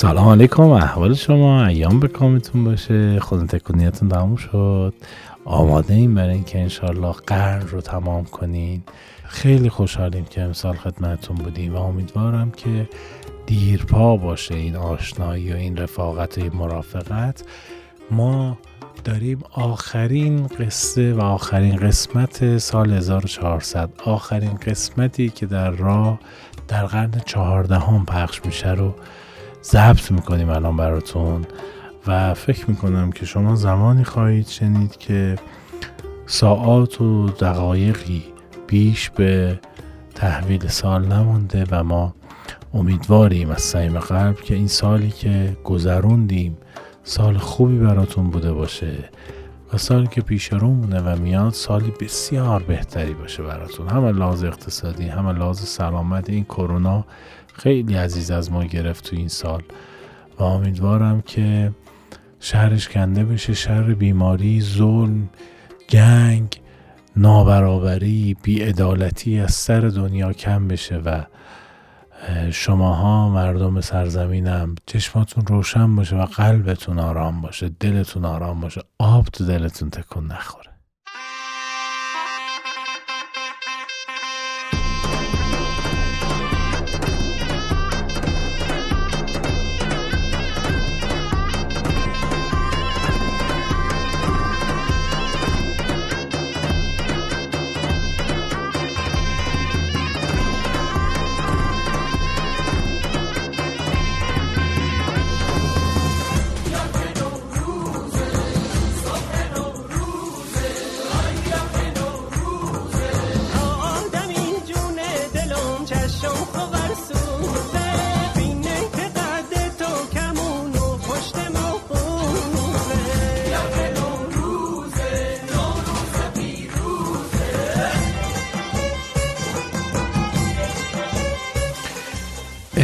سلام علیکم احوال شما. ایام به کامتون باشه. خود تکونیتون تموم شد. آماده این برای اینکه انشالله قرن رو تمام کنین. خیلی خوشحالیم که امسال خدمتتون بودیم و امیدوارم که دیرپا باشه این آشنایی و این رفاقت و این مرافقت. ما داریم آخرین قصه و آخرین قسمت سال 1400 آخرین قسمتی که در راه در قرن چهاردهم پخش میشه رو ضبط می‌کنیم الان براتون و فکر می‌کنم که شما زمانی خواهید شنید که ساعات و دقایقی بیش به تحویل سال نمونده و ما امیدواریم از سعیم قلب که این سالی که گذروندیم سال خوبی براتون بوده باشه و سالی که پیش رو مونه و میاد سالی بسیار بهتری باشه براتون. هم لحاظ اقتصادی هم لحاظ سلامت این کرونا خیلی عزیز از ما گرفت تو این سال و امیدوارم که شهرش کنده بشه شهر بیماری ظلم جنگ نابرابری بیعدالتی از سر دنیا کم بشه و شماها مردم سرزمینم چشماتون روشن باشه و قلبتون آرام باشه دلتون آرام باشه. آب تو دلتون تکون نخوره.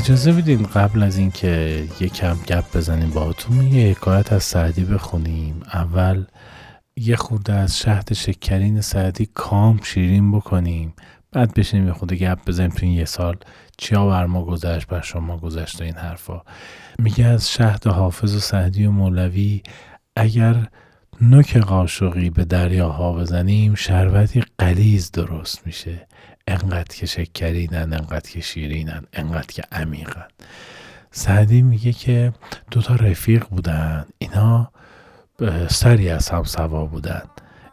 اجازه بدین قبل از اینکه یکم گپ بزنیم باهاتون یه حکایت از سعدی بخونیم. اول یه خورده از شهد شکرین سعدی کام شیرین بکنیم. بعد بشینیم یه خورده گپ بزنیم تو این یه سال. چیا بر ما گذشت بر شما گذشت این حرفا. میگه از شهد حافظ و سعدی و مولوی اگر نوک قاشقی به دریاها بزنیم شربتی قلیز درست میشه. انقدر که شکرینن انقدر که شیرینن انقدر که عمیقن. سعدی میگه که دوتا رفیق بودن. اینا سری از هم سوا بودن.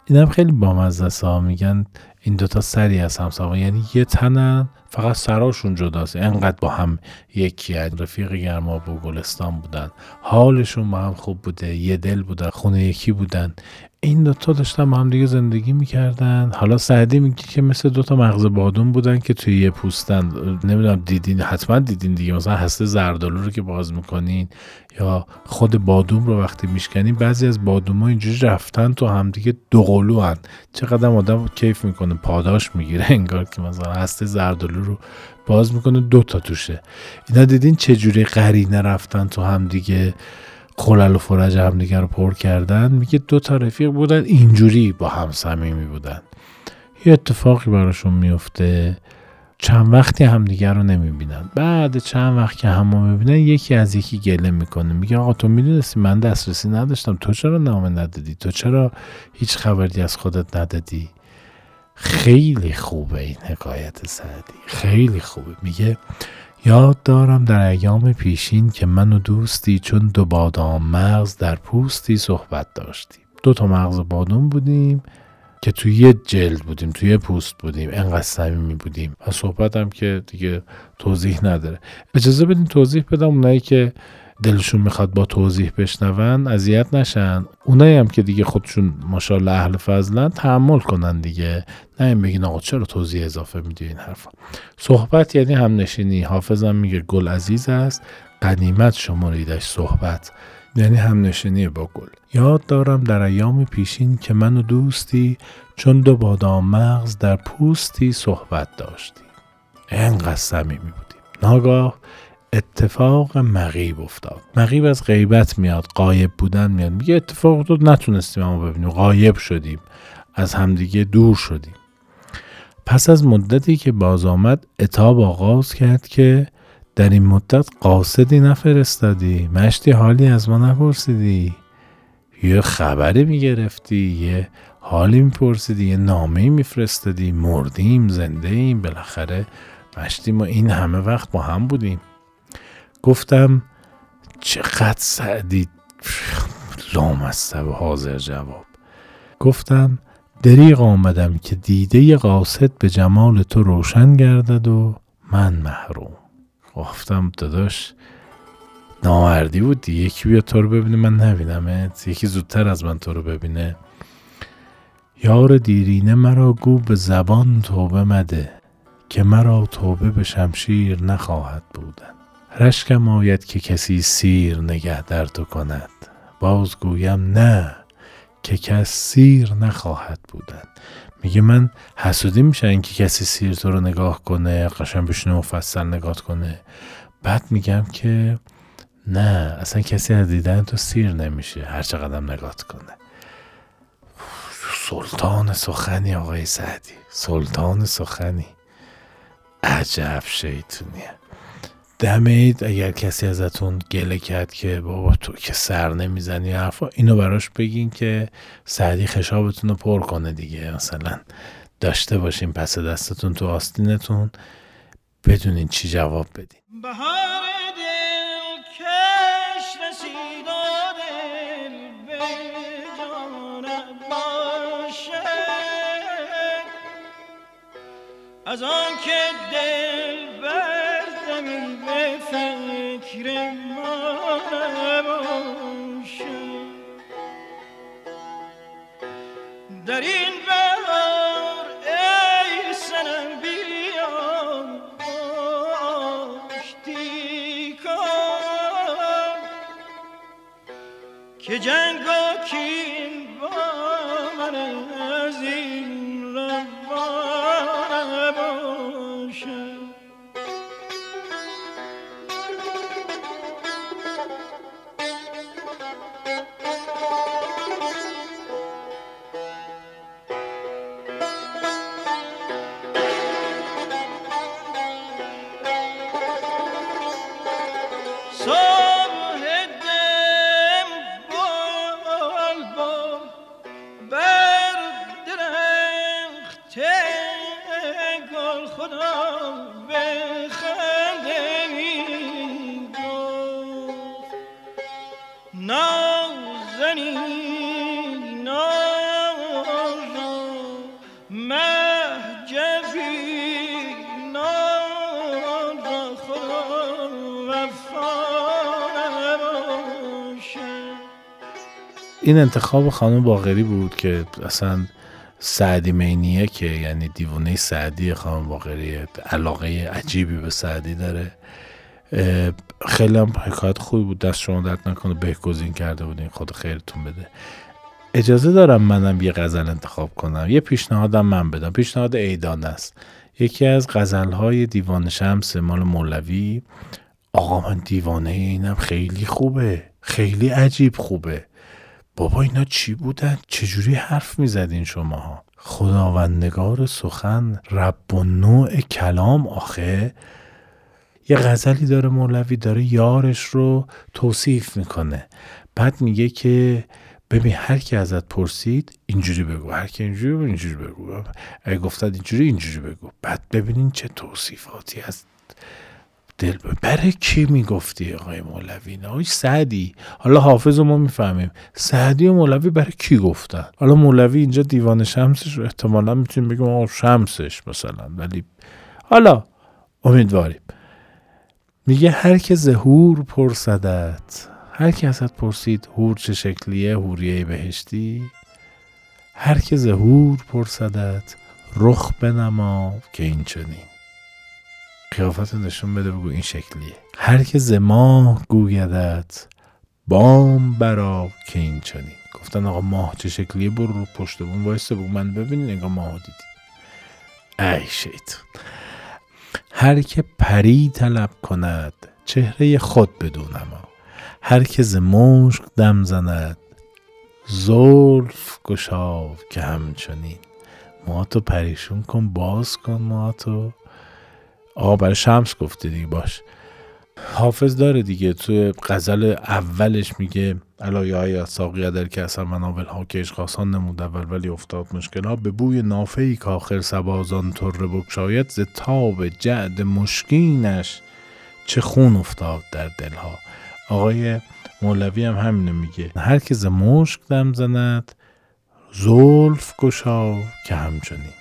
این هم خیلی بامزه ها میگن این دوتا سری از هم سوا یعنی یه تنن فقط سراشون جداست. انقدر با هم یکی رفیق گرما و گلستان بودن. حالشون با هم خوب بوده. یه دل بودن خونه یکی بودن. این دوتا داشتن با هم دیگه زندگی می‌کردن. حالا سعدی میگه که مثل دوتا مغز بادون بودن که توی یه پوستن. نمی‌دونم دیدین حتما دیدین دیگه. مثلا هسته زردالو رو که باز می‌کنین یا خود بادوم رو وقتی میشکنین بعضی از بادوم ها اینجوری رفتن تو همدیگه دو قلو هن. چقدر آدم کیف می‌کنه. پاداش می‌گیره انگار که مثلا هسته زردالو رو باز می‌کنه دوتا توشه. اینا دیدین چجوری قرینه رفتن تو همدیگه خلل و فرج همدیگه رو پر کردن. میگه دو تا رفیق بودن اینجوری با هم صمیمی بودن. یه اتفاقی براشون میفته. چند وقتی همدیگه رو نمی‌بینن. بعد چند وقت که همو می‌بینن یکی از یکی گله می‌کنه. میگه آقا تو می‌دونستی من دسترسی نداشتم. تو چرا نامه ندادی؟ تو چرا هیچ خبری از خودت ندادی؟ خیلی خوبه این حکایت سعدی. خیلی خوبه. میگه یاد دارم در ایام پیشین که من و دوستی چون دو بادام مغز در پوستی صحبت داشتیم. دو تا مغز بادام بودیم که توی یه جلد بودیم توی یه پوست بودیم انقدر صمیمی بودیم. و صحبتم که دیگه توضیح نداره. اجازه بدین توضیح بدم اونایی که دلشون می‌خواد با توضیح بشنون اذیت نشن. اونایی هم که دیگه خودشون ماشاءالله اهل فضلن تحمل کنن دیگه. نه این بگین آقا چرا توضیح اضافه میدی این حرفا؟ صحبت یعنی هم نشینی حافظم میگه گل عزیز است. قنیمت شماریدش صحبت. یعنی هم نشینی با گل. یاد دارم در ایام پیشین که من و دوستی چون دو بادام مغز در پوستی صحبت داشتیم. انقدر صمیمی بودیم. ناگاه اتفاق مغیب افتاد. مغیب از غیبت میاد قایب بودن میاد. میگه اتفاق تو نتونستیم اما ببینیم. قایب شدیم. از همدیگه دور شدیم. پس از مدتی که باز آمد اتاب آغاز کرد که در این مدت قاصدی نفرستادی. مشتی حالی از ما نپرسیدی. یه خبری می‌گرفتی یه حالی میپرسیدی یه نامه میفرستادی. مردیم زنده ایم بالاخره مشتی ما این همه وقت با هم بودیم. گفتم چقدر سعدی. و حاضر جواب. گفتم دریغ آمدم که دیده قاصد به جمال تو روشن گردد و من محروم. گفتم داداش نامردی بود یکی بیا تو رو ببینه من نبینمت یکی زودتر از من تو رو ببینه. یار دیرینه مرا گو به زبان توبه مده که مرا توبه به شمشیر نخواهد بودن. رشکم آید که کسی سیر نگه در تو کند. باز گویم نه که کس سیر نخواهد بودن. میگه من حسودی میشه اینکه کسی سیر تو رو نگاه کنه قشن بشینه مفصل نگاه کنه. بعد میگم که نه اصلا کسی از دیدن تو سیر نمیشه هر چقدر نگاه کنه. سلطان سخنی آقای سعدی سلطان سخنی. عجب شیطونیه. دمید اگر کسی ازتون گله کرد که بابا تو که سر نمی‌زنی حرفا اینو براش بگین که سعدی خشابتون رو پر کنه دیگه. مثلا داشته باشین پس دستتون تو آستینتون بدونین چی جواب بدین. از آن که دل فکر ما باشه در این بهار ای سنم بیا آشتی کن که جنگ و کین با من این انتخاب خانم باغری بود که اصلا سعدی مینیه که یعنی دیوانه سعدی خانم باغری علاقه عجیبی به سعدی داره. خیلی هم حکایت خوبی بود دست شما درد نکنه بهگزین کرده بودین خود خیرتون بده. اجازه دارم منم یه غزل انتخاب کنم. یه پیشنهادم من بدم. پیشنهاد ایدان است. یکی از غزلهای دیوان شمس مال مولوی. آقا من دیوانه اینم خیلی خوبه. خیلی عجیب خوبه. بابا اینا چی بودن؟ چجوری حرف می‌زدین شماها؟ خداوندگار سخن رب و نوع کلام آخه. یه غزلی داره مولوی داره یارش رو توصیف می‌کنه. بعد میگه که ببین هر کی ازت پرسید اینجوری بگو هر کی اینجوری بگو اینجوری بگو. اگه گفتد اینجوری اینجوری بگو. بعد ببینین چه توصیفاتی از دل برای کی می‌گفتی آقای مولوی؟ نه سعدی. حالا حافظ رو ما می‌فهمیم. سعدی و مولوی برای کی گفتن؟ حالا مولوی اینجا دیوان شمسش رو احتمالا می‌تونیم بگیم آقا شمسش مثلا ولی حالا امیدواریم. میگه هر که زهور پرسدت. هر کی ازت پرسید هور چه شکلیه هوریه بهشتی. هر که زهور پرسدت رخ بنما که این چنین. قیافت نشون بده بگو این شکلیه. هر که زماه گویدت بام برا که این چنین. گفتن آقا ماه چه شکلیه؟ برو رو پشت بون وایسته بگو من ببینین نگاه ماه دیدی. ای شیطان. هر که پری طلب کند چهره خود بدونم هر که ز مشک دم زند زلف گشاو که همچنین. ما تو پریشون کن باز کن ما تو آقا برای شمس گفتی دیگه باش. حافظ داره دیگه. توی غزل اولش میگه علایه های ساقیه در که اصلا منابل ها که اشخاصان نمود اول ولی افتاد مشکل ها. به بوی نافه که آخر سبازان تر بکشاید ز تاب جعد مشکینش چه خون افتاد در دلها. آقای مولوی هم همینو میگه. هر که ز مشک دم زند زلف گشا که همچنین.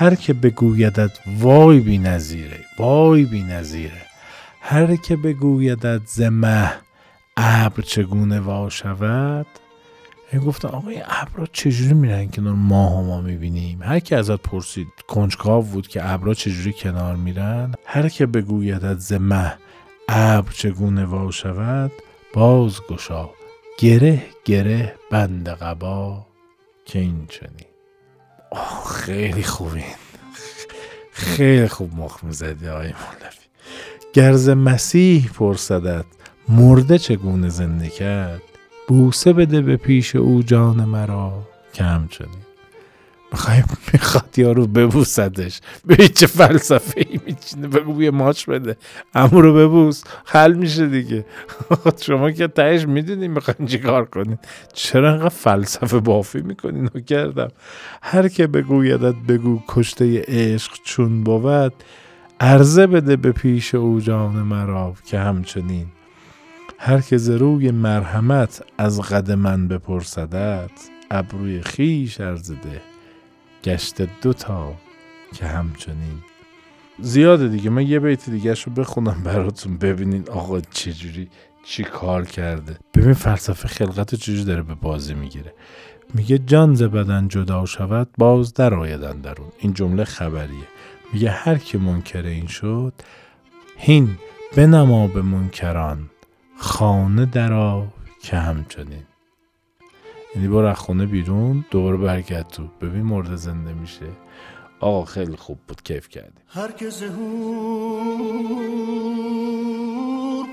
هر که بگویدت وای بی نظیره وای بی نظیره. هر که بگویدت ز مه ابر چگونه وا شود؟ این گفتن آقای ابرا چجوری میرن کنار ماه ما می‌بینیم؟ هر که ازت پرسید کنجکاو بود که ابرا چجوری کنار میرن هر که بگویدت ز مه ابر چگونه وا شود باز گشا گره گره بند قبا که این چنین. خیلی خوبین خیلی خوب مخ می‌زدی آقای مولوی. گرز مسیح پرسدت مرده چگونه زنده کرد؟ بوسه بده به پیش او جان مرا. که همچنین می‌خوای می‌خواد یارو ببوسدش. به چه فلسفه ای میچینه. بگو یه ماچ بده. امو رو ببوس. حل میشه دیگه. شما که تهش می‌دونی می‌خواین چی کار کنین. چرا انقدر فلسفه بافی می‌کنین؟ و کردم. هر که بگویدت بگو کشته عشق چون بود عرضه بده به پیش او جان مرا که همچنین. هر که روی مرحمت از قد من بپرسدت ابروی خیش ارزده گشته دوتا که همچنین. زیاده دیگه. من یه بیت دیگه رو بخونم براتون ببینین آقا چجوری چی کار کرده. ببین فلسفه خلقت چجوری داره به بازی می‌گیره. میگه جان ز بدن جدا شود باز در آیدن درون این جمله خبریه. میگه هر که منکر این شد هین بنما به منکران. خانه درا که همچنین. یعنی از خونه بیرون دوباره برگرد تو. ببین مرده زنده میشه. آقا خیلی خوب بود کیف کردیم. هر که زهور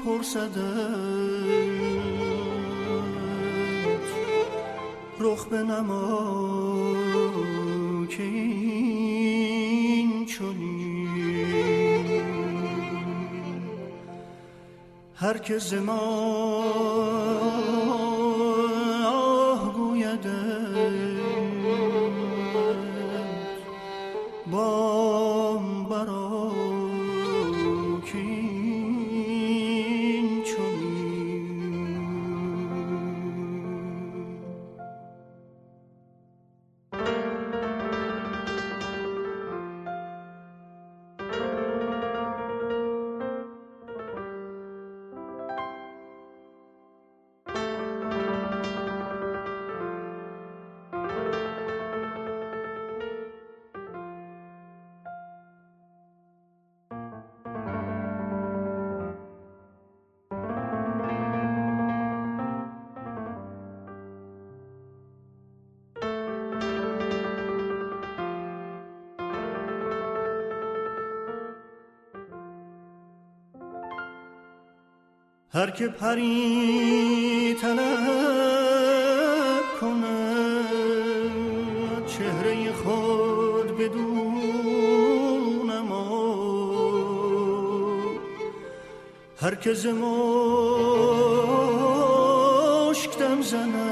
پرسده. رخ به نما که این هر که زمان هر که پری طلب کند چهره خود بدون اما هر که ز مشک دم زند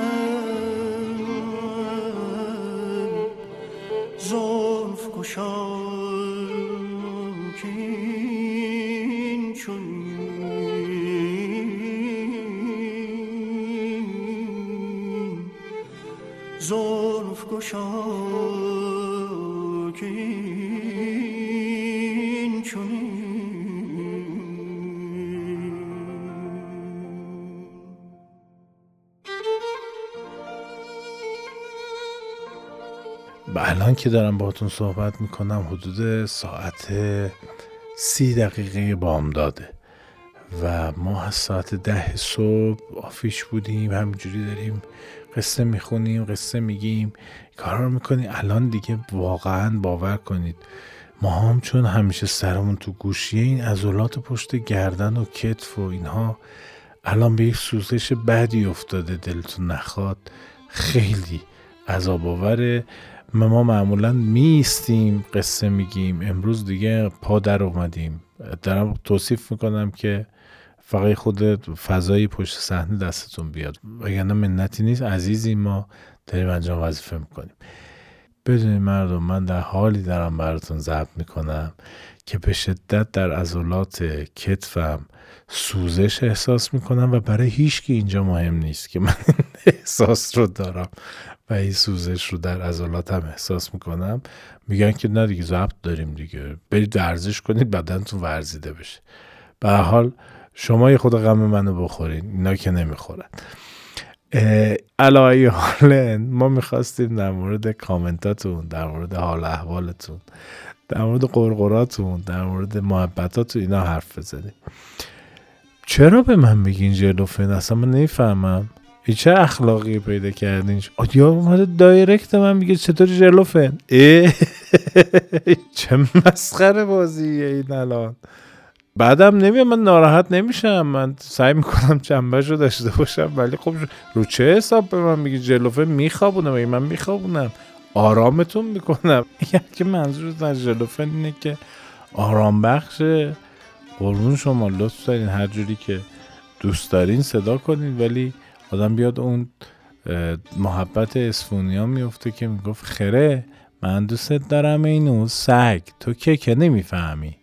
که دارم باهاتون صحبت می‌کنم حدود ساعت سی دقیقه بامداده و ما از ساعت ده صبح آفیش بودیم همینجوری داریم قصه می‌خونیم قصه میگیم کار رو می‌کنیم. الان دیگه واقعا باور کنید ما هم چون همیشه سرمون تو گوشیه این ازولات پشت گردن و کتف و اینها الان به یک سوزش بدی افتاده دلتون نخواد خیلی عذاب آوره ما معمولا میستیم قصه میگیم. امروز دیگه پا در اومدیم. دارم توصیف می‌کنم که فقط خود فضای پشت صحنه دستتون بیاد. وگرنه منتی نیست عزیزی ما داریم انجام وظیفه می‌کنیم. بدونید مردم من در حالی دارم براتون ضبط می‌کنم که به شدت در عضلات کتفم سوزش احساس می‌کنم و برای هیچ که اینجا مهم نیست که من احساس رو دارم. و این سوزش رو در عضلاتم احساس می‌کنم. میگن که نه دیگه ضبط داریم دیگه. برید ورزش کنید بدنتون ورزیده بشه. به حال شما یه خود غم منو بخورین. اینا که نمی‌خورن. علایه حال ما می‌خواستیم در مورد کامنتاتون در مورد حال احوالتون در مورد قرقراتون در مورد محبتاتون اینا حرف بزنیم. چرا به من بگین جلوفن؟ اصلا من نمی‌فهمم. چه اخلاقی پیدا کردین؟ یا اومده دایرکت من میگه چطور جلوفن چه مسخره بازیه این الان. بعدم نمیام من ناراحت نمیشم. من سعی می‌کنم چنبش رو داشته باشم ولی خب رو چه حساب به من میگه جلوفه میخوابونم من میخوابونم. آرامتون می‌کنم. که منظور از جلوفه اینه که آرام بخشه. قربون شما لطف دارین. هر جوری که دوست دارین صدا کنین ولی آدم بیاد اون محبت اسفونیا میفته که می‌گفت خره من دوست دارم اینو سگ. تو که که نمی‌فهمی؟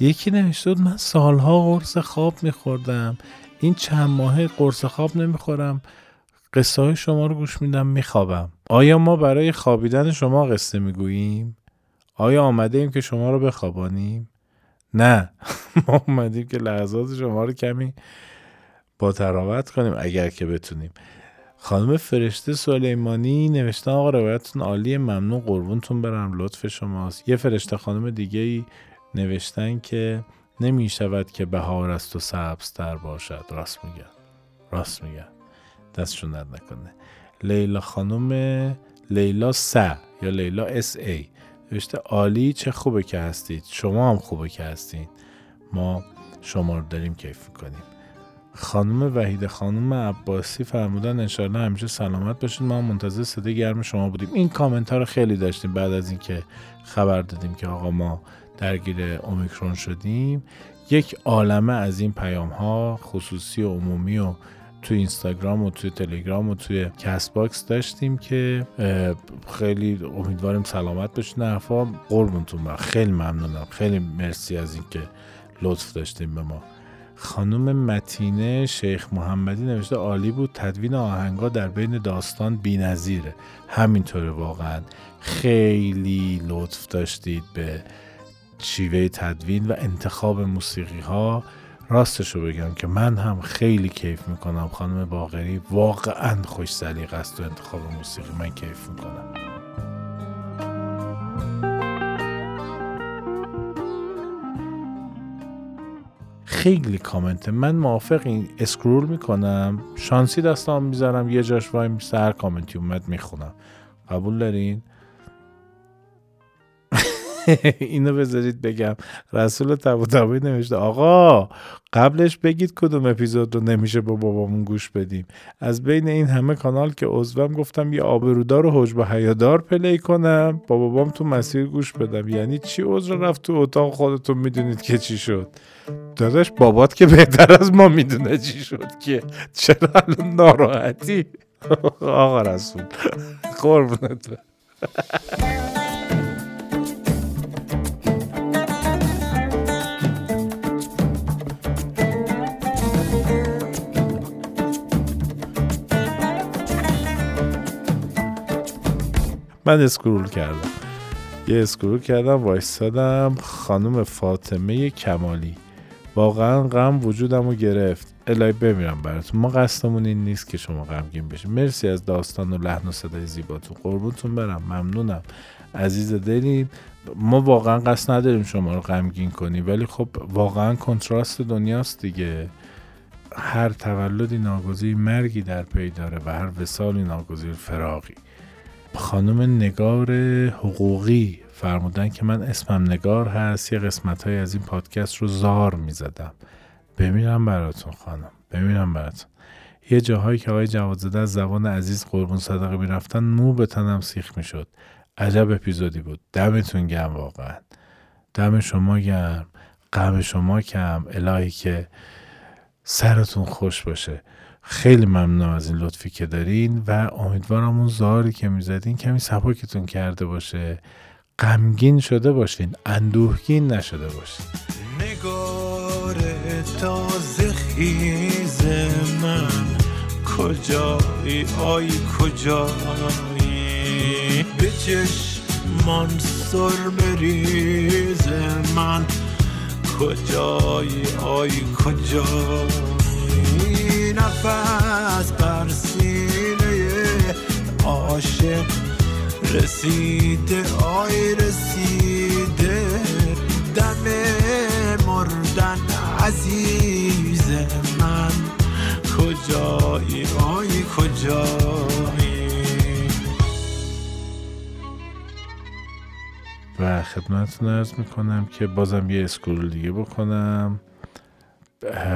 یکی نوشته من سالها قرص خواب میخوردم. این چند ماه قرص خواب نمی‌خورم. قصه های شما رو گوش میدم میخوابم. آیا ما برای خوابیدن شما قصه می‌گوییم؟ آیا آمده ایم که شما رو بخوابانیم؟ نه. ما اومدیم که لحظات شما رو کمی با تراوت کنیم اگر که بتونیم. خانم فرشته سلیمانی نوشتن آقا روایتتون عالی ممنون قربونتون برم لطف شماست. یه فرشته خانم دیگه ای نوشتن که نمی شود که بهار است و سبزتر باشد. راست میگن راست میگن دستشون درد نکنه. لیلا خانم لیلا س یا لیلا اس ای نوشته عالی چه خوبه که هستید. شما هم خوبه که هستید ما شما رو داریم کیف می‌کنیم. خانم وحید خانم عباسی فرمودن انشالله همیشه سلامت باشید ما منتظر صدای گرم شما بودیم. این کامنت ها رو خیلی داشتیم. بعد از اینکه خبر دادیم که آقا ما درگیر اومیکرون شدیم. یک عالمه از این پیام ها خصوصی و عمومی و توی اینستاگرام و توی تلگرام و توی Castbox داشتیم که خیلی امیدواریم سلامت بشین حرفا. قربونتون برم. خیلی ممنونم. خیلی مرسی از اینکه لطف داشتیم به ما. خانم متینه شیخ محمدی نوشته عالی بود. تدوین آهنگا در بین داستان بی‌نظیره. همینطوره واقعا. خیلی لطف داشتید به شیوه تدوین و انتخاب موسیقی ها راستش رو بگم که من هم خیلی کیف می‌کنم. خانم باغری واقعا خوش سلیق است تو انتخاب موسیقی. من کیف می‌کنم. خیلی کامنته من موافق این اسکرول می‌کنم. شانسی دستام می‌ذارم. یه جاش وای سر کامنتی اومد می‌خونم. قبول دارین؟ اینو بذارید بگم. رسول تبا نوشته آقا قبلش بگید کدوم اپیزود رو نمیشه با بابامون گوش بدیم. از بین این همه کانال که عضوم گفتم یه آبرودار و حجب حیادار پلی کنم. با بابام تو مسیر گوش بدم. یعنی چی عذر رفت تو اتاق؟ خودتون می‌دونید که چی شد. داداش بابات که بهتر از ما می‌دونه چی شد که. چرا الان ناراحتی؟ آقا رسول قربونت من اسکرول کردم. یه اسکرول کردم وایستادم. خانم فاطمه کمالی. واقعا غم وجودم رو گرفت. الهی بمیرم براتون. ما قصدمون این نیست که شما غمگین بشین. مرسی از داستان و لحن و صدای زیباتون. قربونتون برم. ممنونم. عزیز دلین ما واقعا قصد نداریم شما رو غمگین کنیم ولی خب واقعا کنتراست دنیاست دیگه. هر تولدی ناگزیر مرگی در پی داره و هر وسالی ناگزیر فراغی. خانم نگار حقوقی فرمودن که من اسمم نگار هست یه قسمت های از این پادکست رو زار می‌زدم. بمیرم براتون خانم بمیرم براتون. یه جاهایی که آقای جوادزاده از زبان عزیز قربون صدقه می‌رفتن مو به تنم سیخ می‌شد. عجب اپیزودی بود. دمتون گم واقعا. دم شما گم غم شما کم. الهی که سرتون خوش باشه. خیلی ممنونم از این لطفی که دارین و امیدوارم اون زاری که می‌زدین کمی سبکتون کرده باشه. غمگین شده باشین اندوهگین نشده باشین نگار تازه خیز من کجایی؟ آی کجایی؟ به چشمان سر بریز من. کجایی؟ آی کجایی؟ نفس بر سینه عاشق رسیده آی رسیده. دم مردن عزیز من کجایی؟ آی کجایی؟ و خدمتتون ارز می‌کنم که بازم یه اسکرول دیگه بکنم.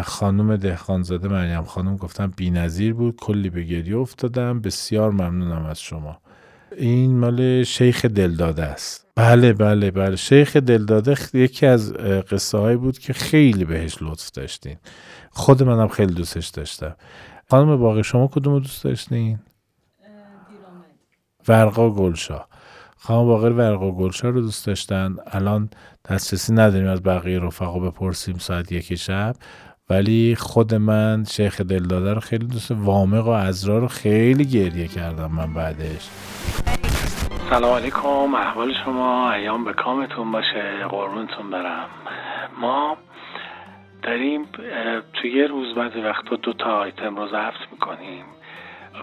خانم دهخانزاده مریم خانم گفتم بی نظیر بود کلی به گریه افتادم. بسیار ممنونم از شما. این مال شیخ دلداده است. بله بله بله. شیخ دلداده یکی از قصه هایی بود که خیلی بهش لطف داشتین. خود منم خیلی دوستش داشتم. خانم باقی شما کدوم دوست داشتین؟ ورقا گلشا. خانم باقر ورقا گلشا رو دوست داشتن. الان دسترسی نداریم از بقیه رفقا بپرسیم ساعت یکی شب. ولی خود من شیخ دلداده رو خیلی دوست وامق و ازرا رو خیلی گریه کردم من بعدش. سلام علیکم. احوال شما ایام به کامتون باشه. قربونتون برم. ما داریم توی یه روز بعضی وقتا دو تا آیتم رو ضبط می‌کنیم.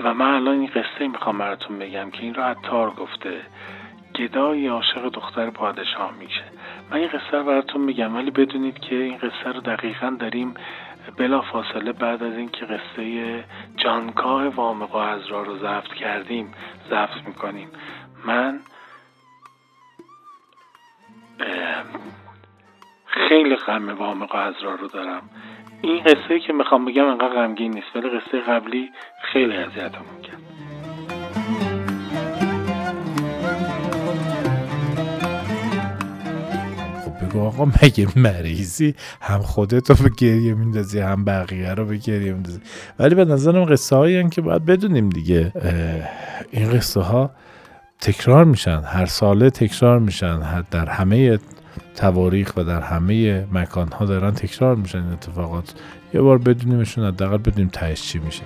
و من الان این قصه می‌خوام براتون بگم که این رو عطار گفته. گدایی عاشق دختر پادشاه میشه. من این قصه رو براتون میگم ولی بدونید که این قصه رو دقیقا داریم بلا فاصله بعد از اینکه قصه جانکاه وامقا از را رو ضبط کردیم ضبط می‌کنیم. من خیلی غم وامقا از را رو دارم. این قصه که می‌خوام بگم انقدر غمگین نیست ولی قصه قبلی خیلی اذیتمون بگو آقا مگه مریضی؟ هم خودتو به گریه میندازی هم بقیه رو به گریه میندازی. ولی به نظرم قصه هایی که باید بدونیم دیگه. این قصه ها تکرار میشن هر ساله تکرار میشن. در همه تواریخ و در همه مکان ها دارن تکرار میشن این اتفاقات. یه بار بدونیمشون حداقل بدونیم تهش چی میشه.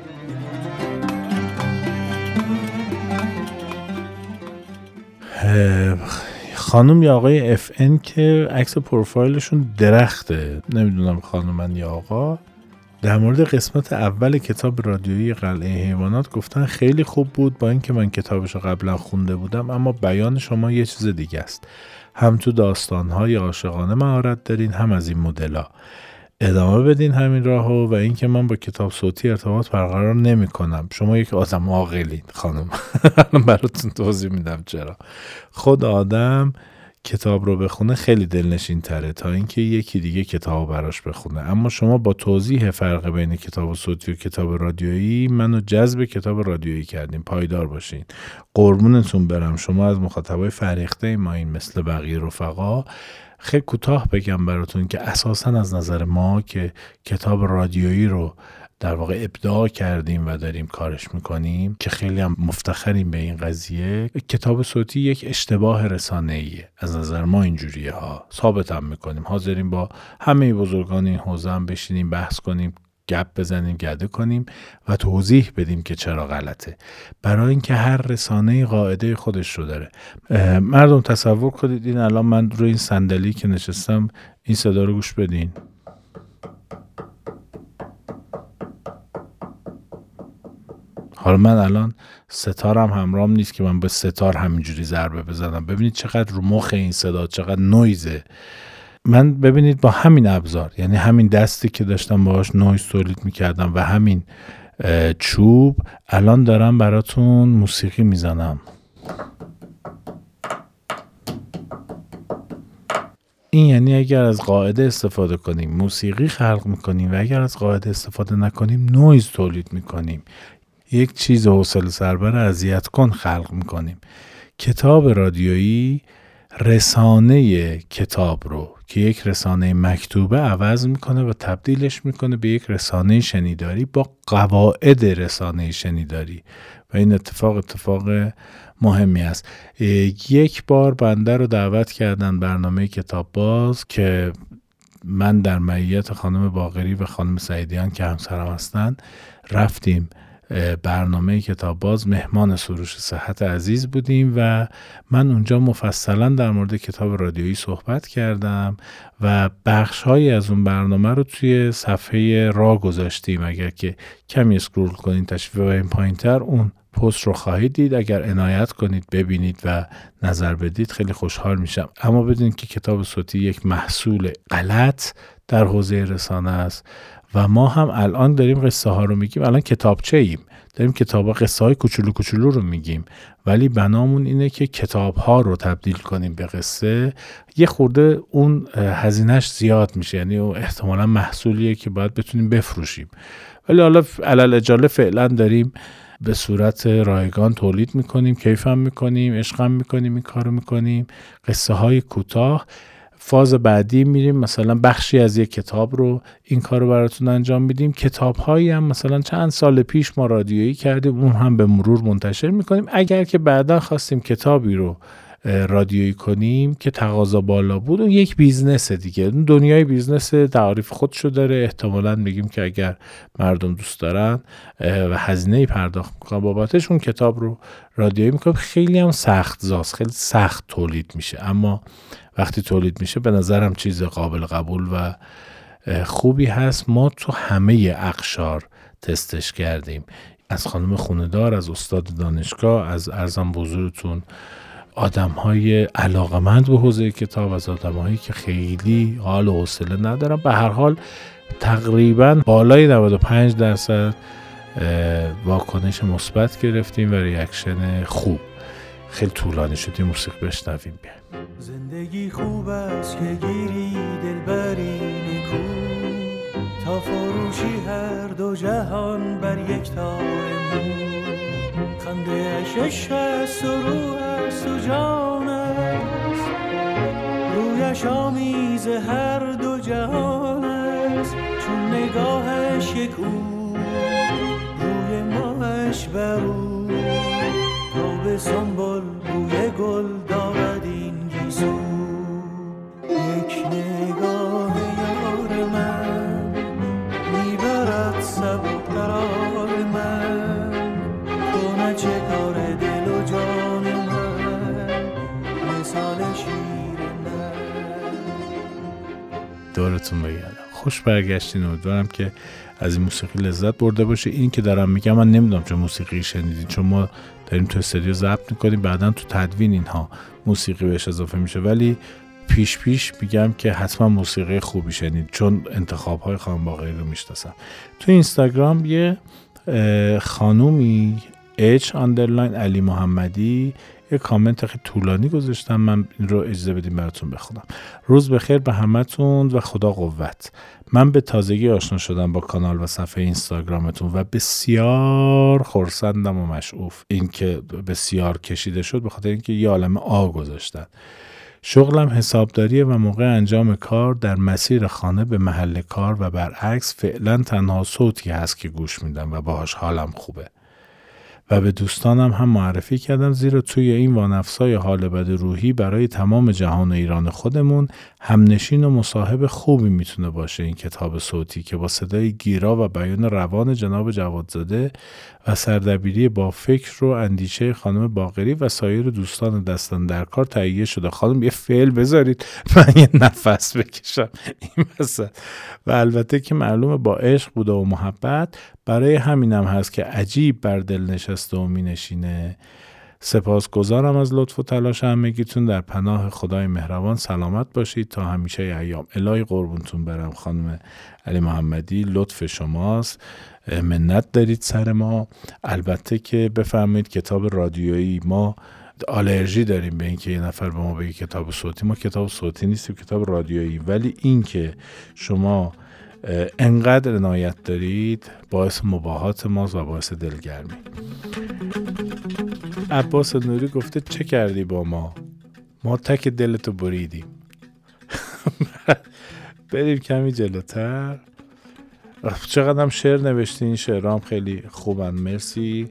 خانم یا آقای اف ان که عکس پروفایلشون درخته. نمی‌دونم خانم یا آقا. در مورد قسمت اول کتاب رادیویی قلعه حیوانات گفتن خیلی خوب بود با اینکه من کتابش رو قبلا خونده بودم اما بیان شما یه چیز دیگه است. هم تو داستانهای عاشقانه مهارت دارین هم از این مدلا ادامه بدین همین راهو و اینکه من با کتاب صوتی ارتباط برقرار نمی کنم شما یک آدم عاقلین خانم. براتون توضیح میدم چرا. خود آدم کتاب رو بخونه خیلی دلنشین تره تا اینکه یکی دیگه کتاب براش بخونه. اما شما با توضیح فرق بین کتاب صوتی و کتاب رادیویی منو جذب کتاب رادیویی کردین. پایدار باشین. قربونتون برم. شما از مخاطبای فریخته ما این مثل بقیه رفقا خیلی کوتاه بگم براتون که اساسا از نظر ما که کتاب رادیویی رو در واقع ابداع کردیم و داریم کارش می‌کنیم که خیلی هم مفتخریم به این قضیه کتاب صوتی یک اشتباه رسانه ایه از نظر ما اینجوریه ها. ثابت هم می‌کنیم. حاضرین با همه بزرگان این حوزه هم بشینیم بحث کنیم. گپ بزنیم گده کنیم و توضیح بدیم که چرا غلطه. برای اینکه هر رسانه قاعده خودش رو داره. مردم تصور کنید این الان من روی این صندلی که نشستم این صدا رو گوش بدین. حالا من الان ستارم همرام نیست که من به ستار همینجوری ضربه بزنم. ببینید چقدر رو مخ این صدا چقدر نویزه. من ببینید با همین ابزار یعنی همین دستی که داشتم باهاش نویز تولید می‌کردم و همین چوب الان دارم براتون موسیقی می‌زنم. این یعنی اگر از قاعده استفاده کنیم موسیقی خلق می‌کنیم و اگر از قاعده استفاده نکنیم نویز تولید می‌کنیم. یک چیز حوصله سربر اذیت کن خلق می‌کنیم. کتاب رادیویی رسانه کتاب رو که یک رسانه مکتوبه عوض می‌کنه و تبدیلش می‌کنه به یک رسانه شنیداری با قواعد رسانه شنیداری. و این اتفاق اتفاق مهمی است. یک بار بنده رو دعوت کردن برنامه کتاب باز که من در معیت خانم باقری و خانم سعیدیان که همسرم هستند رفتیم. برنامه کتاب باز مهمان سروش صحت عزیز بودیم و من اونجا مفصلا در مورد کتاب رادیویی صحبت کردم و بخش های از اون برنامه رو توی صفحه را گذاشتیم. اگر که کمی اسکرول کنید تشریف این پایینتر اون پست رو خواهید دید. اگر عنایت کنید ببینید و نظر بدید خیلی خوشحال میشم. اما بدونید که کتاب صوتی یک محصول غلط در حوزه رسانه است. و ما هم الان داریم قصه ها رو میگیم. الان کتابچه ایم. داریم کتاب ها قصه های کوچولو کوچولو رو میگیم. ولی بنامون اینه که کتاب ها رو تبدیل کنیم به قصه. یه خورده اون هزینهش زیاد میشه. یعنی احتمالا محصولیه که باید بتونیم بفروشیم. ولی حالا علی‌العجاله فعلا داریم به صورت رایگان تولید می‌کنیم کیفم می‌کنیم عشقم می‌کنیم این کارو می‌کنیم. قصه های کوتاه. فاز بعدی میریم مثلا بخشی از یک کتاب رو این کار رو براتون انجام میدیم. کتاب هایی هم مثلا چند سال پیش ما رادیویی کردیم اون هم به مرور منتشر می‌کنیم. اگر که بعدا خواستیم کتابی رو رادیویی کنیم که تقاضا بالا بود اون یک business دیگه. دنیای business تعریف خودشو داره. احتمالا میگیم که اگر مردم دوست دارن و هزینه پرداخت می‌کنن بابتش اون کتاب رو رادیویی می‌کنیم. خیلی هم سخت زاست. خیلی سخت تولید میشه. اما وقتی تولید میشه به نظرم چیز قابل قبول و خوبی هست. ما تو همه اقشار تستش کردیم. از خانم خوندار از استاد دانشگاه از ارزم بزرگتون. آدم های علاقمند به حوزه کتاب از آدم هایی که خیلی حال و حوصله ندارن. به هر حال تقریبا بالای 95 درصد واکنش مثبت گرفتیم و ریاکشن خوب. خیلی طولانی شدیم موسیقی بشنویم. بیایم زندگی خوب است که گیری دلبری نیکو تا فروشی هر دو جهان بر یک تار خنده اشش است و رو است و جان است. رویش آمیز هر دو جهان است. چون نگاهش یک او روی ماهش بر او. تا به سنبل بوی گل خوش برگشتین. امیدوارم که از این موسیقی لذت برده باشین این که دارم میگم من نمی‌دونم چه موسیقی شنیدین چون ما داریم تو استودیو ضبط می‌کنیم. بعدا تو تدوین اینها موسیقی بهش اضافه میشه. ولی پیش پیش میگم که حتما موسیقی خوبی شنید چون انتخاب های خانم باقری رو می‌شناسم. تو اینستاگرام یه خانومی H underline علی محمدی. یه کامنت خیلی طولانی گذاشتن. من این رو اجازه بدین براتون بخونم. روز بخیر به همتون و خدا قوت. من به تازگی آشنا شدم با کانال و صفحه اینستاگرامتون و بسیار خورسندم و مشعوف. این که بسیار کشیده شد به خاطر اینکه یه عالم آ گذاشتن. شغلم حسابداریه و موقع انجام کار در مسیر خانه به محل کار و برعکس فعلا تنها صوتی هست که گوش میدم و باهاش حالم خوبه. و به دوستانم هم معرفی کردم زیرا توی این وانفسای حال بد روحی برای تمام جهان و ایران خودمون همنشین و مصاحب خوبی می‌تونه باشه. این کتاب صوتی که با صدای گیرا و بیان روان جناب جوادزاده و سردبیری با فکر و اندیشه خانم باقری و سایر دوستان دستان در کار تهیه شده. خانم یه فعل بذارید. من یه نفس بکشم. این مثلا و البته که معلومه با عشق بوده و محبت برای همینم هست که عجیب بر دل نشسته و می نشینه سپاسگزارم از لطف و تلاش همگیتون. در پناه خدای مهربان سلامت باشید. تا همیشه ایام. الهی قربونتون برم. خانم علی محمدی لطف شماست. منت دارید سر ما. البته که بفرمایید کتاب رادیویی. ما آلرژی داریم به اینکه یه نفر به ما بگه کتاب صوتی. ما کتاب صوتی نیستیم کتاب رادیویی. ولی اینکه شما انقدر عنایت دارید باعث مباهات ماست و باعث دلگرمی. عباس نوری گفته چه کردی با ما؟ ما تک دلتو بریدیم. بریم کمی جلوتر. چقدر هم شعر نوشتین شعرام خیلی خوبن. مرسی.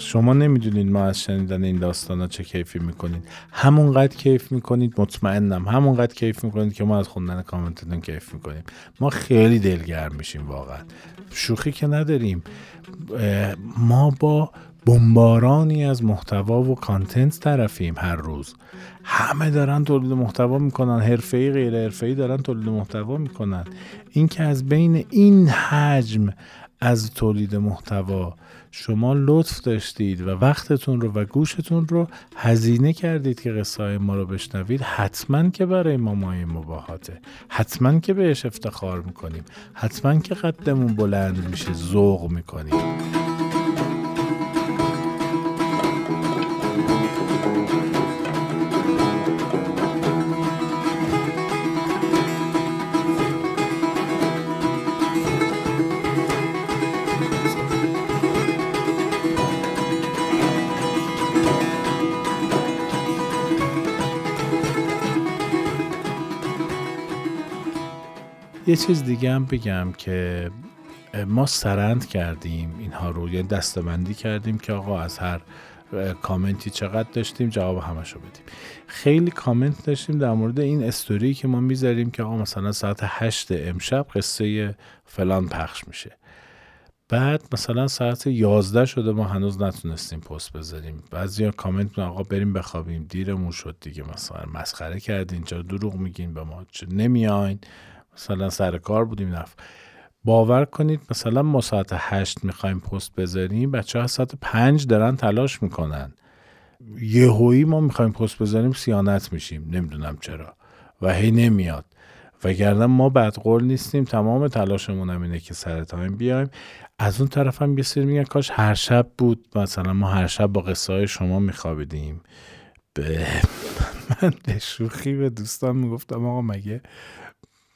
شما نمی‌دونید ما از شنیدن این داستان ها چه کیفی می‌کنید. همونقدر کیف می‌کنید مطمئنم همونقدر کیف می‌کنید که ما از خوندن کامنتتون کیف می‌کنیم. ما خیلی دلگرم میشیم واقعا. شوخی که نداریم. ما با بمبارانی از محتوا و کانتنت طرفیم هر روز. همه دارن تولید محتوا می‌کنن حرفه‌ای غیر حرفه‌ای دارن تولید محتوا می‌کنن. اینکه از بین این حجم از تولید محتوا شما لطف داشتید و وقتتون رو و گوشتون رو هزینه کردید که قصه ما رو بشنوید حتما که برای ما مایه مباهاته. حتما که بهش افتخار می‌کنیم. حتما که قدمون بلند میشه ذوق می‌کنیم. یه چیز دیگه هم بگم که ما سرند کردیم اینها رو یعنی دستبندی کردیم که آقا از هر کامنتی چقدر داشتیم جواب همشو بدیم. خیلی کامنت داشتیم در مورد این استوری که ما می‌ذاریم که آقا مثلا ساعت هشت امشب قصه فلان پخش میشه. بعد مثلا ساعت یازده شده ما هنوز نتونستیم پست بذاریم. بعضی کامنت آقا بریم بخوابیم دیرمون شد دیگه مثلا مسخره کردین چرا دروغ میگین به ما؟ چرا نمیاین. مثلا سر کار بودیم نف باور کنید مثلا ما ساعت هشت می‌خوایم پست بذاریم بچه ها ساعت پنج دارن تلاش می‌کنن. یهویی ما می‌خوایم پست بذاریم سیانت میشیم. نمی‌دونم چرا. و هی نمیاد. وگرنه ما بدقول نیستیم. تمام تلاشمون هم اینه که سر تایم بیایم. از اون طرف هم یه سری میگن کاش هر شب بود. مثلا ما هر شب با قصه های شما میخوابیدیم. به من به شوخی به دوستان می‌گفتم آقا مگه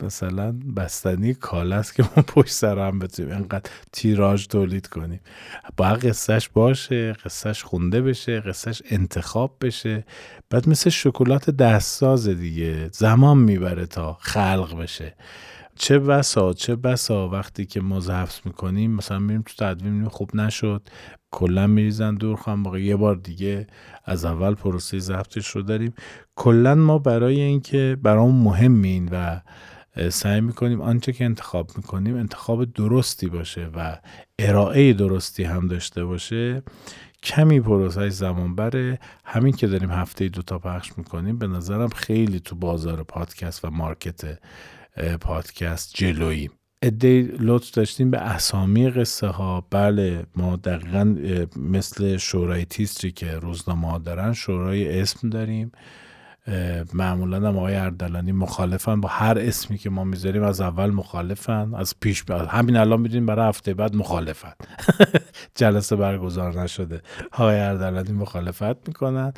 مثلا بستنی کاله است که ما پشت سر هم بتونیم اینقدر تیراژ تولید کنیم. باید قصهش باشه قصهش خونده بشه قصهش انتخاب بشه. بعد مثل شکلات دستساز دیگه زمان می‌بره تا خلق بشه. چه بسا چه بسا وقتی که ما ضبط می‌کنیم مثلا میریم تو تدوین میریم خوب نشد. کلا میریزن دور باقی یه بار دیگه از اول پروسه ضبطش رو داریم. کلا ما برای اینکه برامون مهمین و سعی می‌کنیم آنچه که انتخاب می‌کنیم انتخاب درستی باشه و ارائه درستی هم داشته باشه. کمی پروسه زمان بره. همین که داریم هفته دوتا پخش می‌کنیم به نظرم خیلی تو بازار پادکست و مارکت پادکست جلوییم ادهی لطف داشتیم به اسامی قصه ها. بله ما دقیقا مثل شورای تیستری که روزنامه دارن شورای اسم داریم. معمولا هم آقای اردلانی مخالفن. با هر اسمی که ما می‌ذاریم از اول مخالفن. از پیش بعد همین الان می‌دونیم برای هفته بعد مخالفن. جلسه برگزار نشده. آقای اردلانی مخالفت می‌کنن.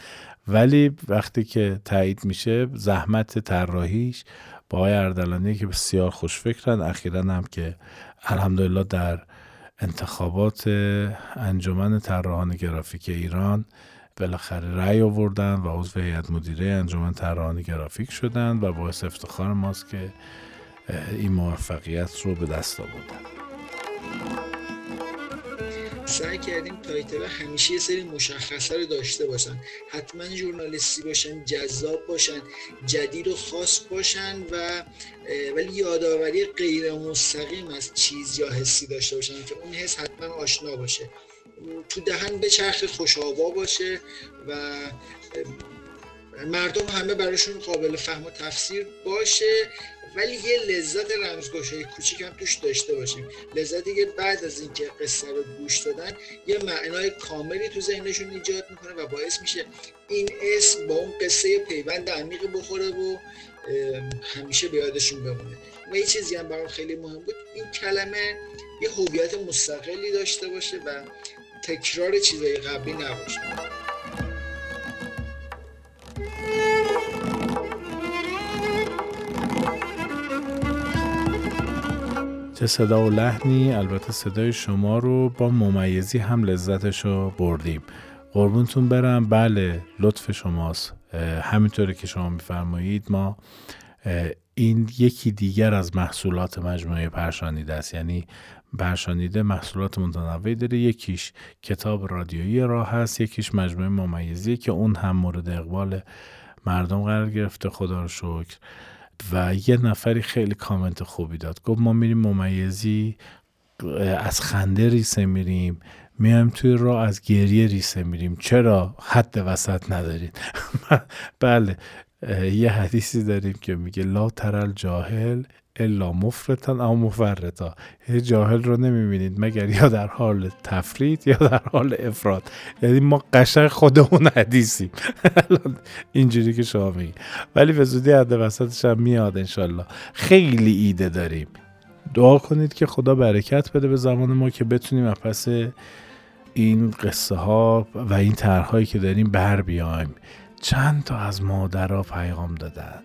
ولی وقتی که تایید میشه زحمت طراحیش با آقای اردلانی که بسیار خوشفکرن. اخیرا هم که الحمدلله در انتخابات انجمن طراحان گرافیک ایران بالاخره رأی آوردن و عضو هیئت مدیره انجمن طراحان گرافیک شدن و باعث افتخار ماست که این موفقیت رو به دست آوردن. سعی کردیم تایتل همیشه یه سری مشخصه رو داشته باشن. حتما ژورنالیستی باشن جذاب باشن جدید و خاص باشن و ولی یادآوری غیر مستقیم از چیز یا حسی داشته باشن که اون حس حتما آشنا باشه. تو دهن به چرخ خوشابا باشه و مردم همه براشون قابل فهم و تفسیر باشه. ولی یه لذت رمزگشایی کوچیک هم توش داشته باشیم. لذتی که بعد از اینکه قصه رو گوش دادن یه معنای کاملی تو ذهنشون ایجاد می‌کنه و باعث میشه این اسم با اون قصه پیوند عمیق بخوره و همیشه به یادشون بمونه. و یه چیزی هم برام خیلی مهم بود. این کلمه یه هویت مستقلی داشته باشه و تکرار چیزای قبلی نباشه. چه صدا و لحنی البته صدای شما رو با ممیزی هم لذتش رو بردیم. قربونتون برم. بله لطف شماست. همینطوره که شما میفرمایید ما این یکی دیگر از محصولات مجموعه پرشانیده است. یعنی پرشانیده محصولات متنوعی داره. یکیش کتاب رادیویی راه هست یکیش مجموعه ممیزی که اون هم مورد اقبال مردم قرار گرفته. خدا رو شکر. و یه نفری خیلی کامنت خوبی داد. گفت ما میریم ممیزی از خنده ریسه میریم. میایم توی راه از گریه ریسه میریم. چرا؟ حد وسط ندارید بله یه حدیثی داریم که میگه لا ترل جاهل الا مفرتن او مفرتا جاهل رو نمی‌بینید مگر یا در حال تفرید یا در حال افراد. یعنی ما قشنگ خودمون حدیثیم. اینجوری که شما میگی ولی به زودی حد وسطش هم میاد انشالله. خیلی ایده داریم. دعا کنید که خدا برکت بده به زمان ما که بتونیم پس این قصه ها و این طرحهایی که داریم بر بیایم. چند تا از مادرها پیغام دادن.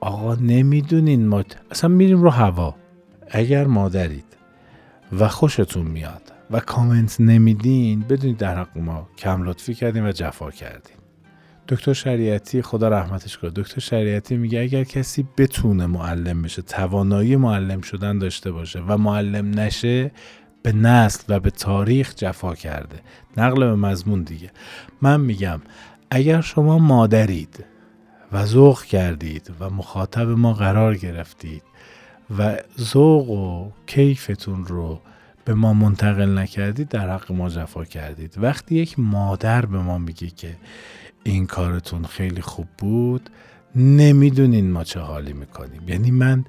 آقا نمی‌دونین ما اصلا میریم رو هوا. اگر مادرید و خوشتون میاد و کامنت نمیدین بدونید در حق ما کم لطفی کردیم و جفا کردیم دکتر شریعتی خدا رحمتش کنه دکتر شریعتی میگه اگر کسی بتونه معلم بشه توانایی معلم شدن داشته باشه و معلم نشه به نسل و به تاریخ جفا کرده. نقل به مضمون دیگه. من میگم اگر شما مادرید و ذوق کردید و مخاطب ما قرار گرفتید و ذوق و کیفتون رو به ما منتقل نکردید در حق ما جفا کردید. وقتی یک مادر به ما میگه که این کارتون خیلی خوب بود نمی‌دونین ما چه حالی می‌کنیم. یعنی من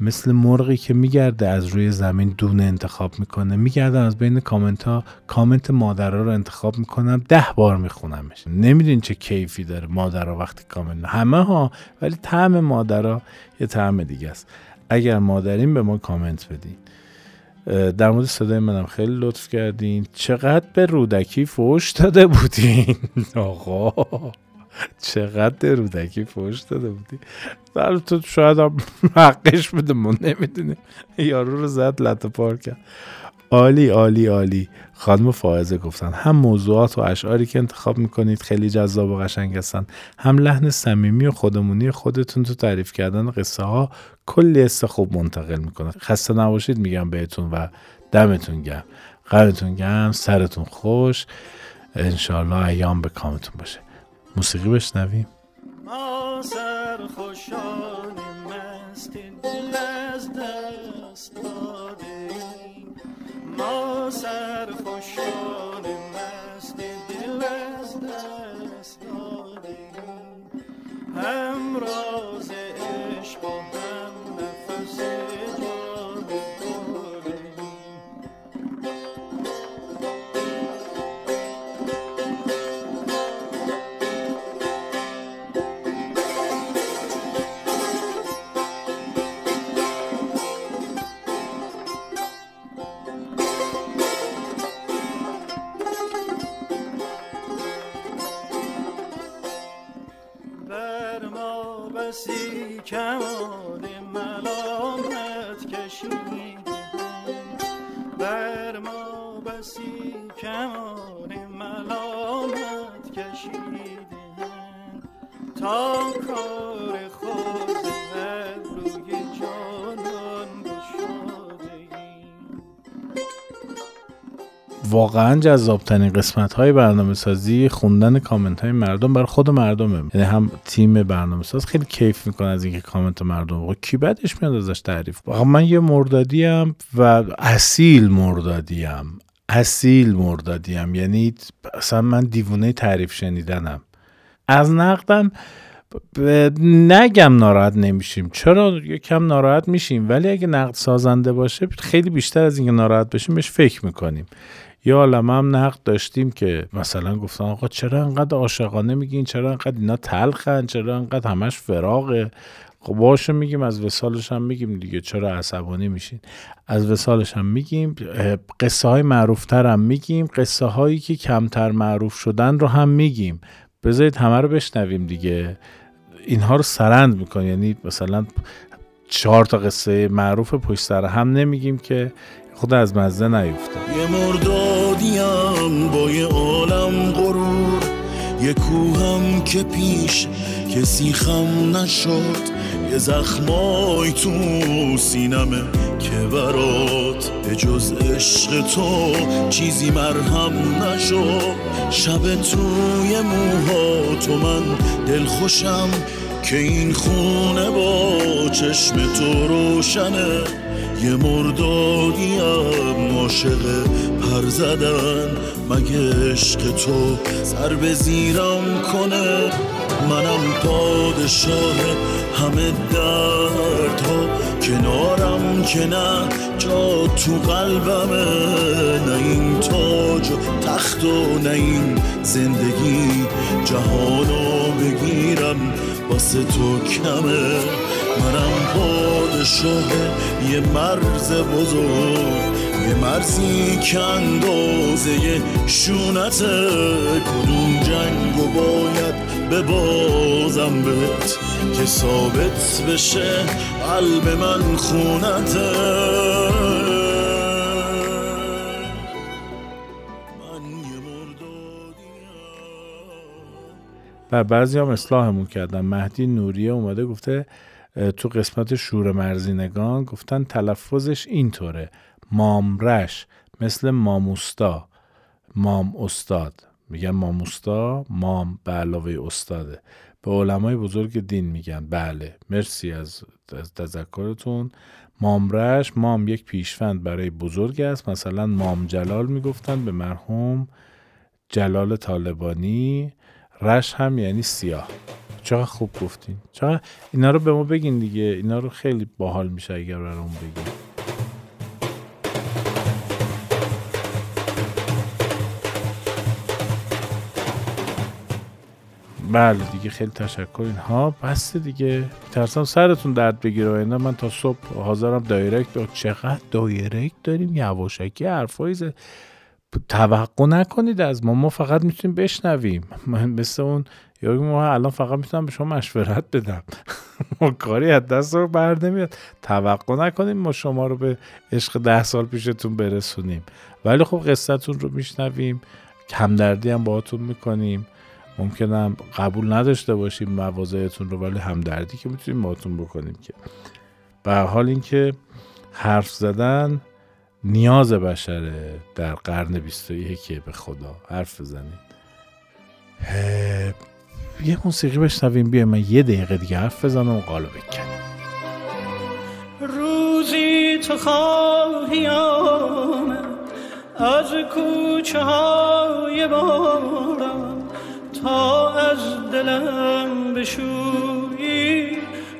مثل مرغی که میگرده از روی زمین دونه انتخاب می‌کنه میگردم از بین کامنت ها کامنت مادرها رو انتخاب می‌کنم ده بار میخونمش. نمی‌دونین چه کیفی داره مادرها وقتی کامنت همه ها ولی طعم مادرها یه طعم دیگه است. اگر مادرین به ما کامنت بدین در مورد صدای منم خیلی لطف کردین. چقدر به رودکی فوش داده بودین. آقا. چقدر رودکی فوش داده بودی؟ در تو شاید هم حقش بده ما نمی‌دونیم. یارو رو زد لط پار کرد. عالی عالی عالی. خانم فائزه گفتن هم موضوعات و اشعاری که انتخاب می‌کنید خیلی جذاب و قشنگ هستن. هم لحن صمیمی و خودمونی خودتون تو تعریف کردن قصه ها کلی حس خوب منتقل می‌کنه. خسته نباشید میگم بهتون و دمتون گم قلبتون گم سرتون خوش. انشالله ایام به کامتون باشه. موسیقی بشنویم. ما ما خوشان عشق و هم تا کار خود روی جانان واقعا جذابترین قسمت های برنامه سازی خوندن کامنت های مردم برای خود مردمه. یعنی هم تیم برنامه ساز خیلی کیف می‌کنه از اینکه کامنت مردم کی بعدش میاد ازش تعریف واقعا من یه مردادیم و اصیل مردادیم اصیل مردادیم یعنی اصلا من دیوونه تعریف شنیدنم. از نقدم نگم ناراحت نمیشیم. چرا یکم ناراحت میشیم؟ ولی اگه نقد سازنده باشه خیلی بیشتر از اینکه ناراحت بشیم بهش فکر می‌کنیم. یا عالم هم نقد داشتیم که مثلا گفتن آقا چرا انقدر عاشقانه میگین؟ چرا انقدر اینا تلخن؟ چرا انقدر همش فراغه؟ خب باشه میگیم از وسالش هم میگیم دیگه. چرا عصبانی میشین؟ از وسالش هم میگیم قصه های معروفتر هم میگیم. قصه هایی که کمتر معروف شدن رو هم میگیم. بذارید همه رو بشنویم دیگه. اینها رو سرند می‌کنیم یعنی مثلا چهار تا قصه معروف پشت سر هم نمیگیم که خود از مزه نیفته یه مردادیم با یه عالم غرور. یه کوهم که پیش کسی خم نشد. زخمای تو سینمه که برات به جز عشق تو چیزی مرهم نشد شب توی موها تو من دلخوشم که این خونه با چشم تو روشنه. یه مردادیم عاشق پر زدن. مگه عشق تو سر به زیرم کنه؟ منم پادشاه همه دردها. کنارم که نه جا تو قلبمه. نه این تاج و تخت و نه این زندگی. جهانو بگیرم واسه تو کمه. منم پادشاه یه مرز بزرگ. یه مرزی که اندازه شونته کدوم جنگ و باید ببازم بهت که ثابت بشه قلب من خونته و بعضی هم اصلاحمون کردن. مهدی نوریه اومده گفته تو قسمت شور مرزینگان گفتن تلفظش اینطوره. مامرش مثل ماموستا. مام استاد. میگن ماموستا مام به علاوه استاده. به علمای بزرگ دین میگن. بله مرسی از, تذکرتون. مامرش مام یک پیشوند برای بزرگ است. مثلا مام جلال می‌گفتن به مرحوم جلال طالبانی. رش هم یعنی سیاه. چقدر خوب گفتین. چقدر اینا رو به ما بگین دیگه. اینا رو خیلی باحال میشه اگر برامون بگین. بله دیگه خیلی تشکر. اینها بسته دیگه. ترسم سرتون درد بگیره و من تا صبح حاضرم دایرکت چقدر دایرکت داریم؟ یواشکی حرفایی زد توقع نکنید از ما. ما فقط می‌تونیم بشنویم. من مثل اون یا ما الان فقط می‌تونم به شما مشورت بدم. ما کاری از دست رو بر نمیاد. توقع نکنیم ما شما رو به عشق ده سال پیشتون برسونیم. ولی خب قصتون رو میشنویم. کمدردی هم باهاتون می‌کنیم. ممکنم قبول نداشته باشیم مواضعتون رو ولی همدردی که می‌تونیم باهاتون بکنیم که. به حال اینکه حرف زدن نیاز بشره در قرن 21 به خدا. حرف بزنید. یه موسیقی بشنویم بیایم من یه دقیقه دیگه حرف بزنم و قالو بکنیم. روزی تو خواهی از کوچه های بارم تا از دلم بشویی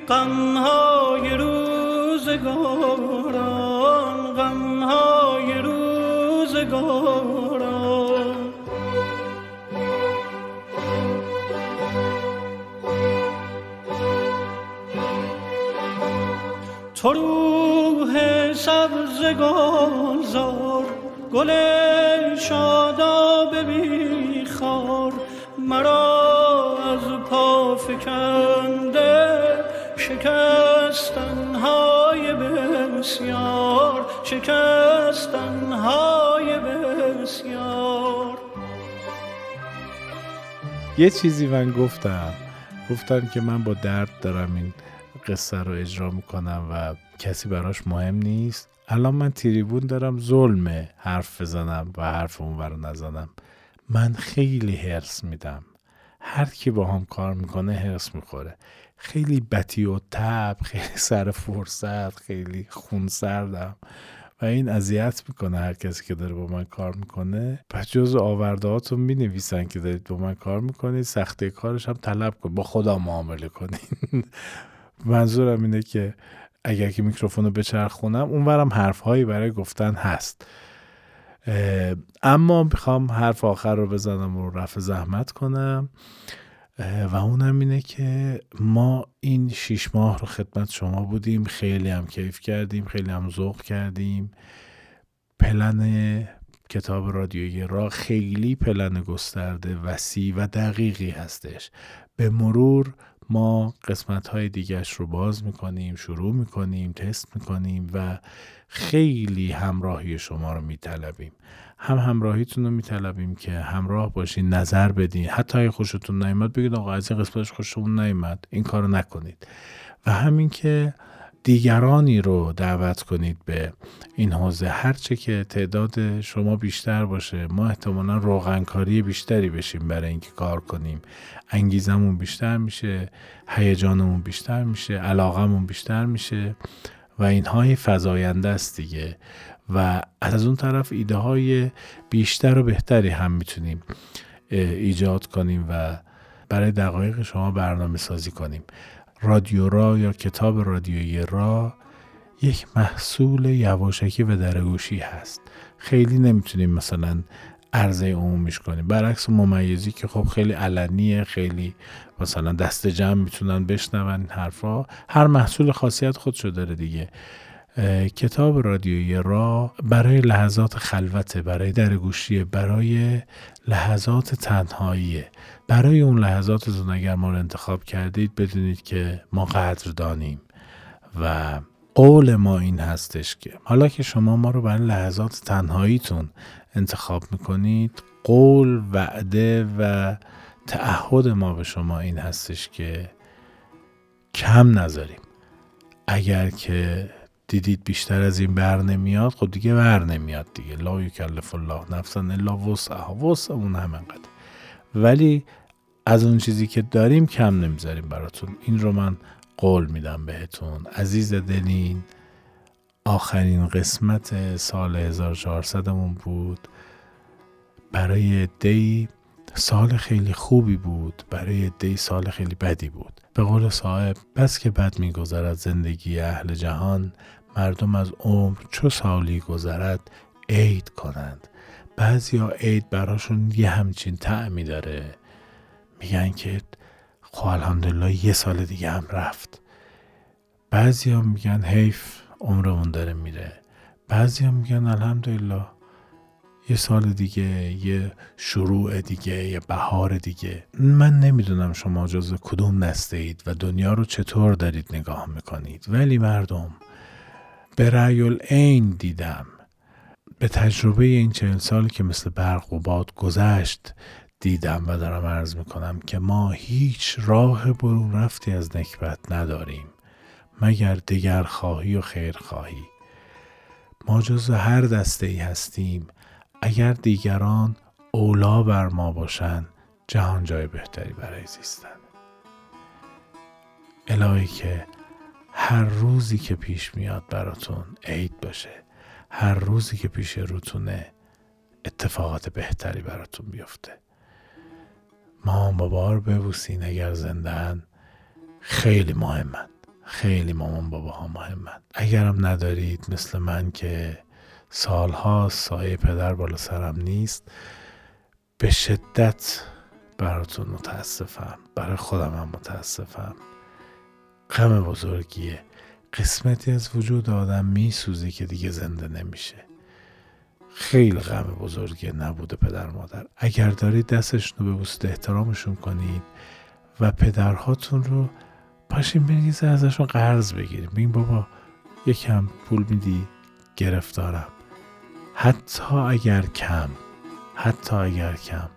غمهای روزگاران غمهای روزگاران. تو روح سبز گلزار گل شاداب بیخار مرا از پا فکنده شکستنهای بسیار شکستنهای بسیار. یه چیزی من گفتم گفتن که من با درد دارم این قصه رو اجرا می‌کنم و کسی براش مهم نیست. الان من تریبون دارم ظلمه حرف بزنم و حرف اون رو نزنم. من خیلی هرس میدم. هر کی با هم کار می‌کنه هرس می‌خوره. خیلی بتی و تب خیلی سر فرصت خیلی خون سردم و این اذیت می‌کنه هر کسی که داره با من کار می‌کنه. پس جز آورده هاتون می نویسن که دارید با من کار می‌کنید. سخته کارش هم طلب کن. با خدا معامله کنین. منظورم اینه که اگر که میکروفون رو بچرخونم اونورم حرف هایی برای گفتن هست. اما می‌خوام حرف آخر رو بزنم و رفع زحمت کنم. و اونم اینه که ما این شیش ماه رو خدمت شما بودیم. خیلی هم کیف کردیم خیلی هم ذوق کردیم. پلن کتاب رادیویی را خیلی پلن گسترده وسیع و دقیقی هستش. به مرور ما قسمت های دیگرش رو باز می‌کنیم شروع می‌کنیم تست می‌کنیم و خیلی همراهی شما رو میطلبیم. هم همراهیتون رو میطلبیم که همراه باشین نظر بدین. حتی اگه خوشتون نیامد بگید آقا از این قسمتش خوشتون نیامد این کارو نکنید. و همین که دیگرانی رو دعوت کنید به این حوزه. هرچه که تعداد شما بیشتر باشه ما احتمالا روغنکاری بیشتری بشیم برای اینکه کار کنیم. انگیزمون بیشتر میشه هیجانمون بیشتر میشه علاقمون بیشتر میشه و اینهای فضاینده است دیگه. و از اون طرف ایده های بیشتر و بهتری هم می‌تونیم ایجاد کنیم و برای دقایق شما برنامه سازی کنیم. رادیو را یا کتاب رادیویی را یک محصول یواشکی و درگوشی هست. خیلی نمی‌تونیم مثلا عرضه عمومیش کنیم. برعکس ممیزی که خب خیلی علنیه خیلی مثلا دست جمع می‌تونن بشنون این حرفا. هر محصول خاصیت خودشو داره دیگه. کتاب رادیویی را برای لحظات خلوته برای درگوشیه برای لحظات تنهاییه. برای اون لحظاتتون اگر ما رو انتخاب کردید بدونید که ما قدر دانیم و قول ما این هستش که حالا که شما ما رو برای لحظات تنهاییتون انتخاب می‌کنید قول وعده و تعهد ما به شما این هستش که کم نذاریم. اگر که دیدید بیشتر از این بر نمیاد خب دیگه بر نمیاد دیگه. لا یکلف الله نفسا الا وسعها. وسع اون همینقدر ولی از اون چیزی که داریم کم نمی‌ذاریم براتون. این رو من قول میدم بهتون. عزیز دلین آخرین قسمت سال 1400 مون بود. برای دی سال خیلی خوبی بود. برای دی سال خیلی بدی بود. به قول صاحب بس که بد میگذرد زندگی اهل جهان مردم از عمر چو سالی گذرد عید کنند. بعضی ها عید براشون یه همچین تعمی داره. میگن که خب الحمدلله یه سال دیگه هم رفت. بعضی ها میگن حیف عمرمون داره میره. بعضی ها میگن الحمدلله یه سال دیگه یه شروع دیگه یه بهار دیگه. من نمی‌دونم شما جز کدوم نسته اید و دنیا رو چطور دارید نگاه می‌کنید. ولی مردم به رأی العین دیدم. به تجربه این چهل سال که مثل برق و باد گذشت دیدم و دارم عرض می‌کنم که ما هیچ راه برون رفتی از نکبت نداریم مگر دیگر خواهی و خیر خواهی ما جز هر دسته ای هستیم اگر دیگران اولا بر ما باشند جهان جای بهتری برای زیستن. الهی که هر روزی که پیش میاد براتون عید باشه. هر روزی که پیش روتونه اتفاقات بهتری براتون بیفته. مامان بابا رو ببوسین اگر زندن خیلی مهمن. خیلی مامان بابا ها مهمن. اگرم ندارید مثل من که سالها سایه پدر بالا سرم نیست به شدت براتون متاسفم. برای خودم هم متاسفم. غم بزرگیه. قسمتی از وجود آدم میسوزه که دیگه زنده نمیشه. خیلی غم بزرگی نبوده پدر مادر. اگر دارید دستشون رو ببوسید احترامشون کنید و پدرهاتون رو پاشین برید ازشون قرض بگیریم بگیم بابا یکم پول میدی گرفتارم. حتی اگر کم حتی اگر کم.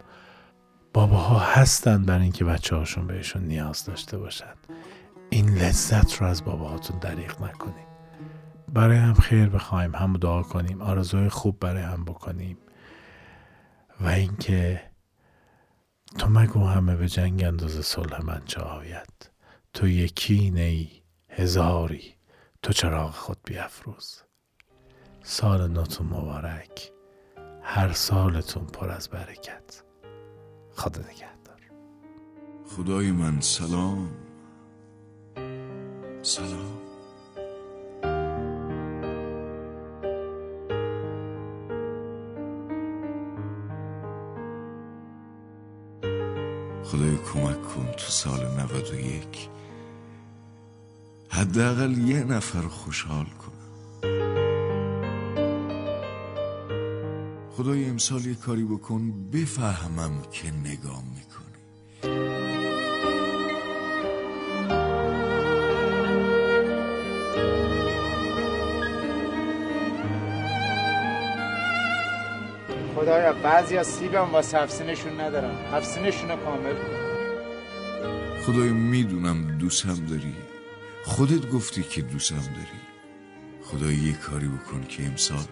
باباها هستن برای اینکه بچه هاشون بهشون نیاز داشته باشن. این لذت رو از باباهاتون دریغ نکنید برای هم خیر بخوایم هم دعا کنیم آرزوهای خوب برای هم بکنیم. و اینکه تو مگو همه به جنگ انداز صلح من چه آید. تو یکی نی هزاری تو چراغ خود بیافروز سال نوتون مبارک هر سالتون پر از برکت. خدا نگهدار. خدای من سلام. سلام. خدای کمک کن تو سال 91 حداقل یه نفر خوشحال کن خدای امسال یه کاری بکن بفهمم که نگام می‌کنی. خدایا بعضی از سیبم واسه هفسینشون ندارم هفسینشون کامل کن. خدای می‌دونم دوستم داری. خودت گفتی که دوستم داری. خدای یه کاری بکن که امسال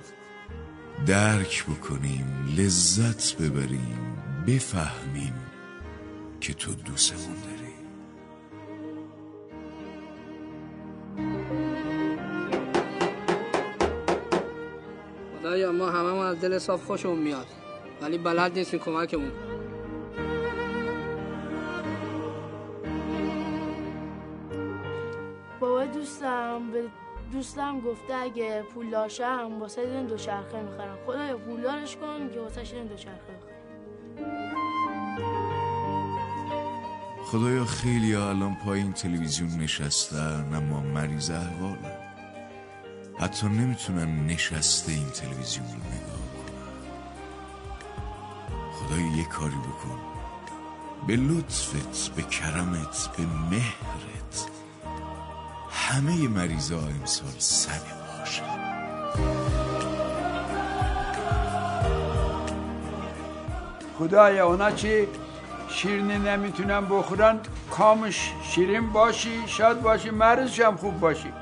درک بکنیم لذت ببریم بفهمیم که تو دوستمون داری. ما همه از دل صاف خوشمون میاد. ولی بلد نیستیم کمکمون بابا دوستم به دوستم گفته اگه پول داشتم واسه این دوچرخه می‌خرم. خدایا پولدارش کن که واسه این دوچرخه بخرم. خدایا خیلی الان پای این تلویزیون نشستن اما مریض احوالن. حتی نمی‌تونن نشسته این تلویزیون رو نگاه کنن خدایا یه کاری بکن. به لطفت به کرمت به مهرت. همه مریضا امسال سر باشن خدایا اونا چی؟ شیرینی نمی‌تونن بخورن؟ کامش شیرین باشی شاد باشی مریضش هم خوب باشی.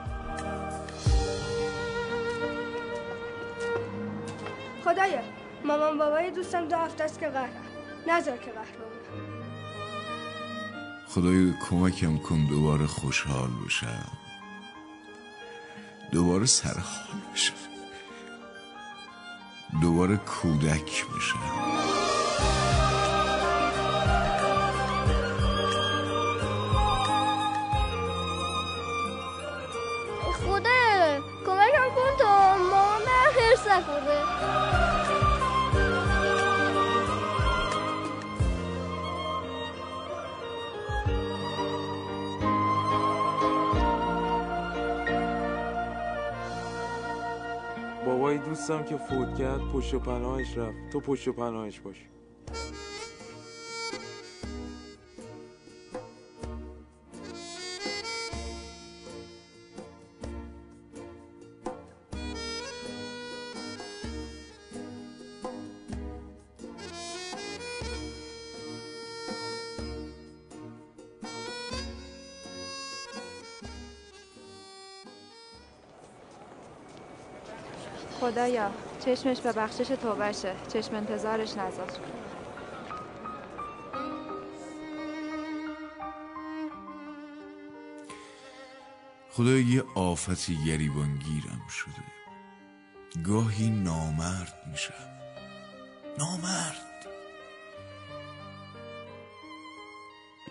مامان بابای دوستم دو هفته است که قهرم نذار که قهر بمونم. خدایا کمکم کن دوباره خوشحال بشم. دوباره سرحال بشم. دوباره کودک بشم. خدا کمکم کن تا مامان من هرس نخوره بابای دوستم که فوت کرد پشت و پناهش رفت. تو پشت و پناهش باش. خدایا چشمش به بخشش توبشه چشم انتظارش نذار. خدایا یه آفتی گریبانگیرم شده. گاهی نامرد میشم. نامرد.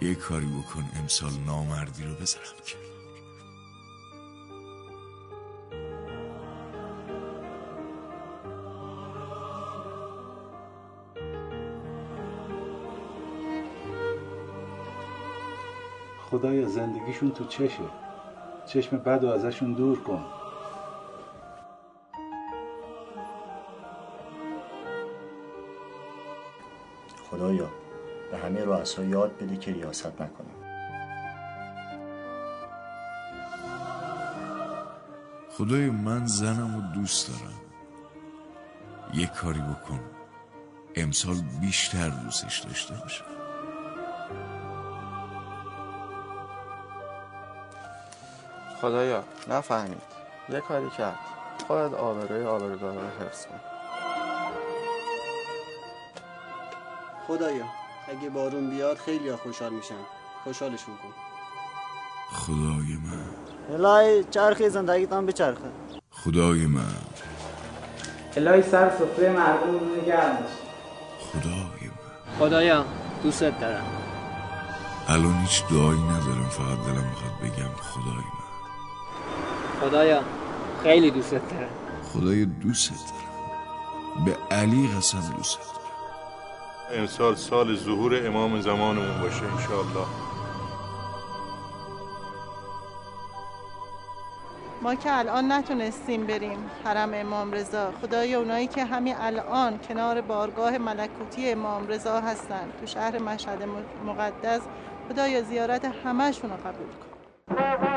یه کاری بکن امسال نامردی رو بذارم کنار. خدایا زندگیشون تو چشه. چشم بد و ازشون دور کن. خدایا به همه رؤسا یاد بده که ریاست نکنم خدای من زنم و دوست دارم. یه کاری بکن. امسال بیشتر دوستش داشته باشم. خدایا. نفهمید. یه کاری کرد. خودت آبروی آبرودارا رو حفظ کن. خدایا اگه بارون بیاد خیلی خوشحال میشن. خوشحالشون کن. خدای من. الهی چرخی زندگیتان بچرخه. خدای من. الهی سر سفره مردم رو خدای من. خدایا دوستت دارم. الان هیچ دعایی ندارم فقط دلم می‌خواد بگم خدای من. خدایا خیلی دوستت دارم. خدایا دوستت دارم. به علی قسم دوستت دارم. امسال سال ظهور امام زمانمون باشه انشاءالله. ما که الان نتونستیم بریم حرم امام رضا. خدای اونایی که همین الان کنار بارگاه ملکوتی امام رضا هستن. تو شهر مشهد مقدس خدایا زیارت همهشون رو قبول کن.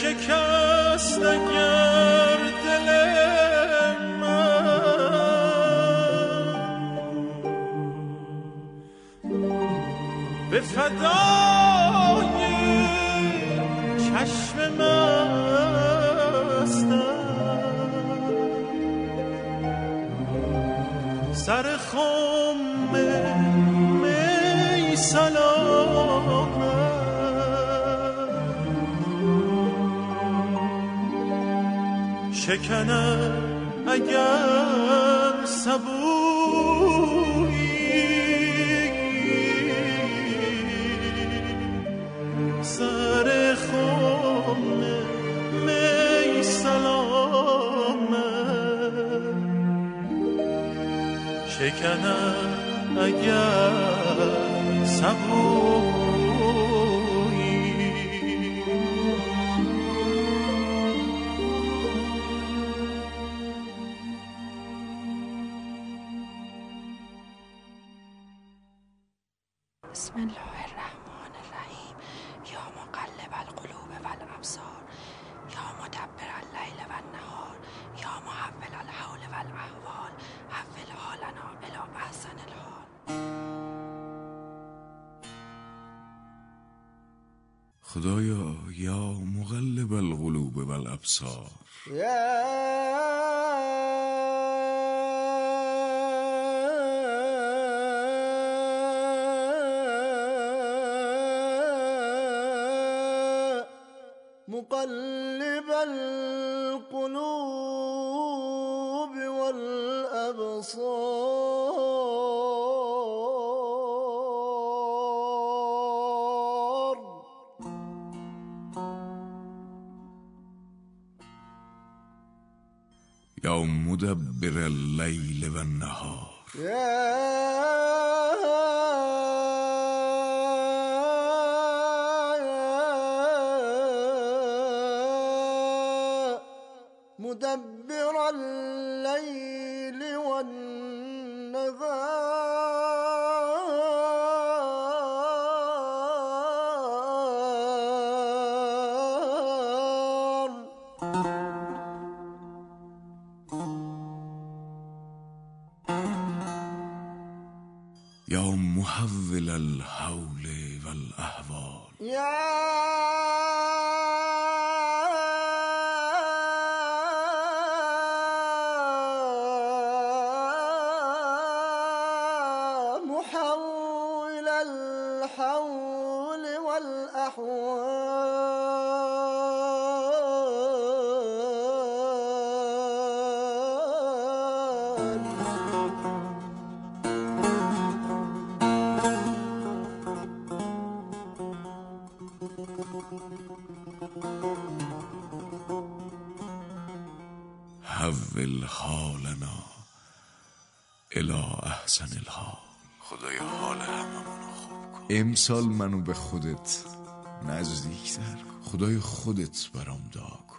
شکست اگر دل من. به فدای چشم مستم. سر خم می سلامت شکنم اگر صبوری سر خم می سلام. شکنم اگر سبویی. مدبر الليل والنهار. مدبر الليل والنهار. امسال منو به خودت نزدیکتر. خدای خودت برام دعا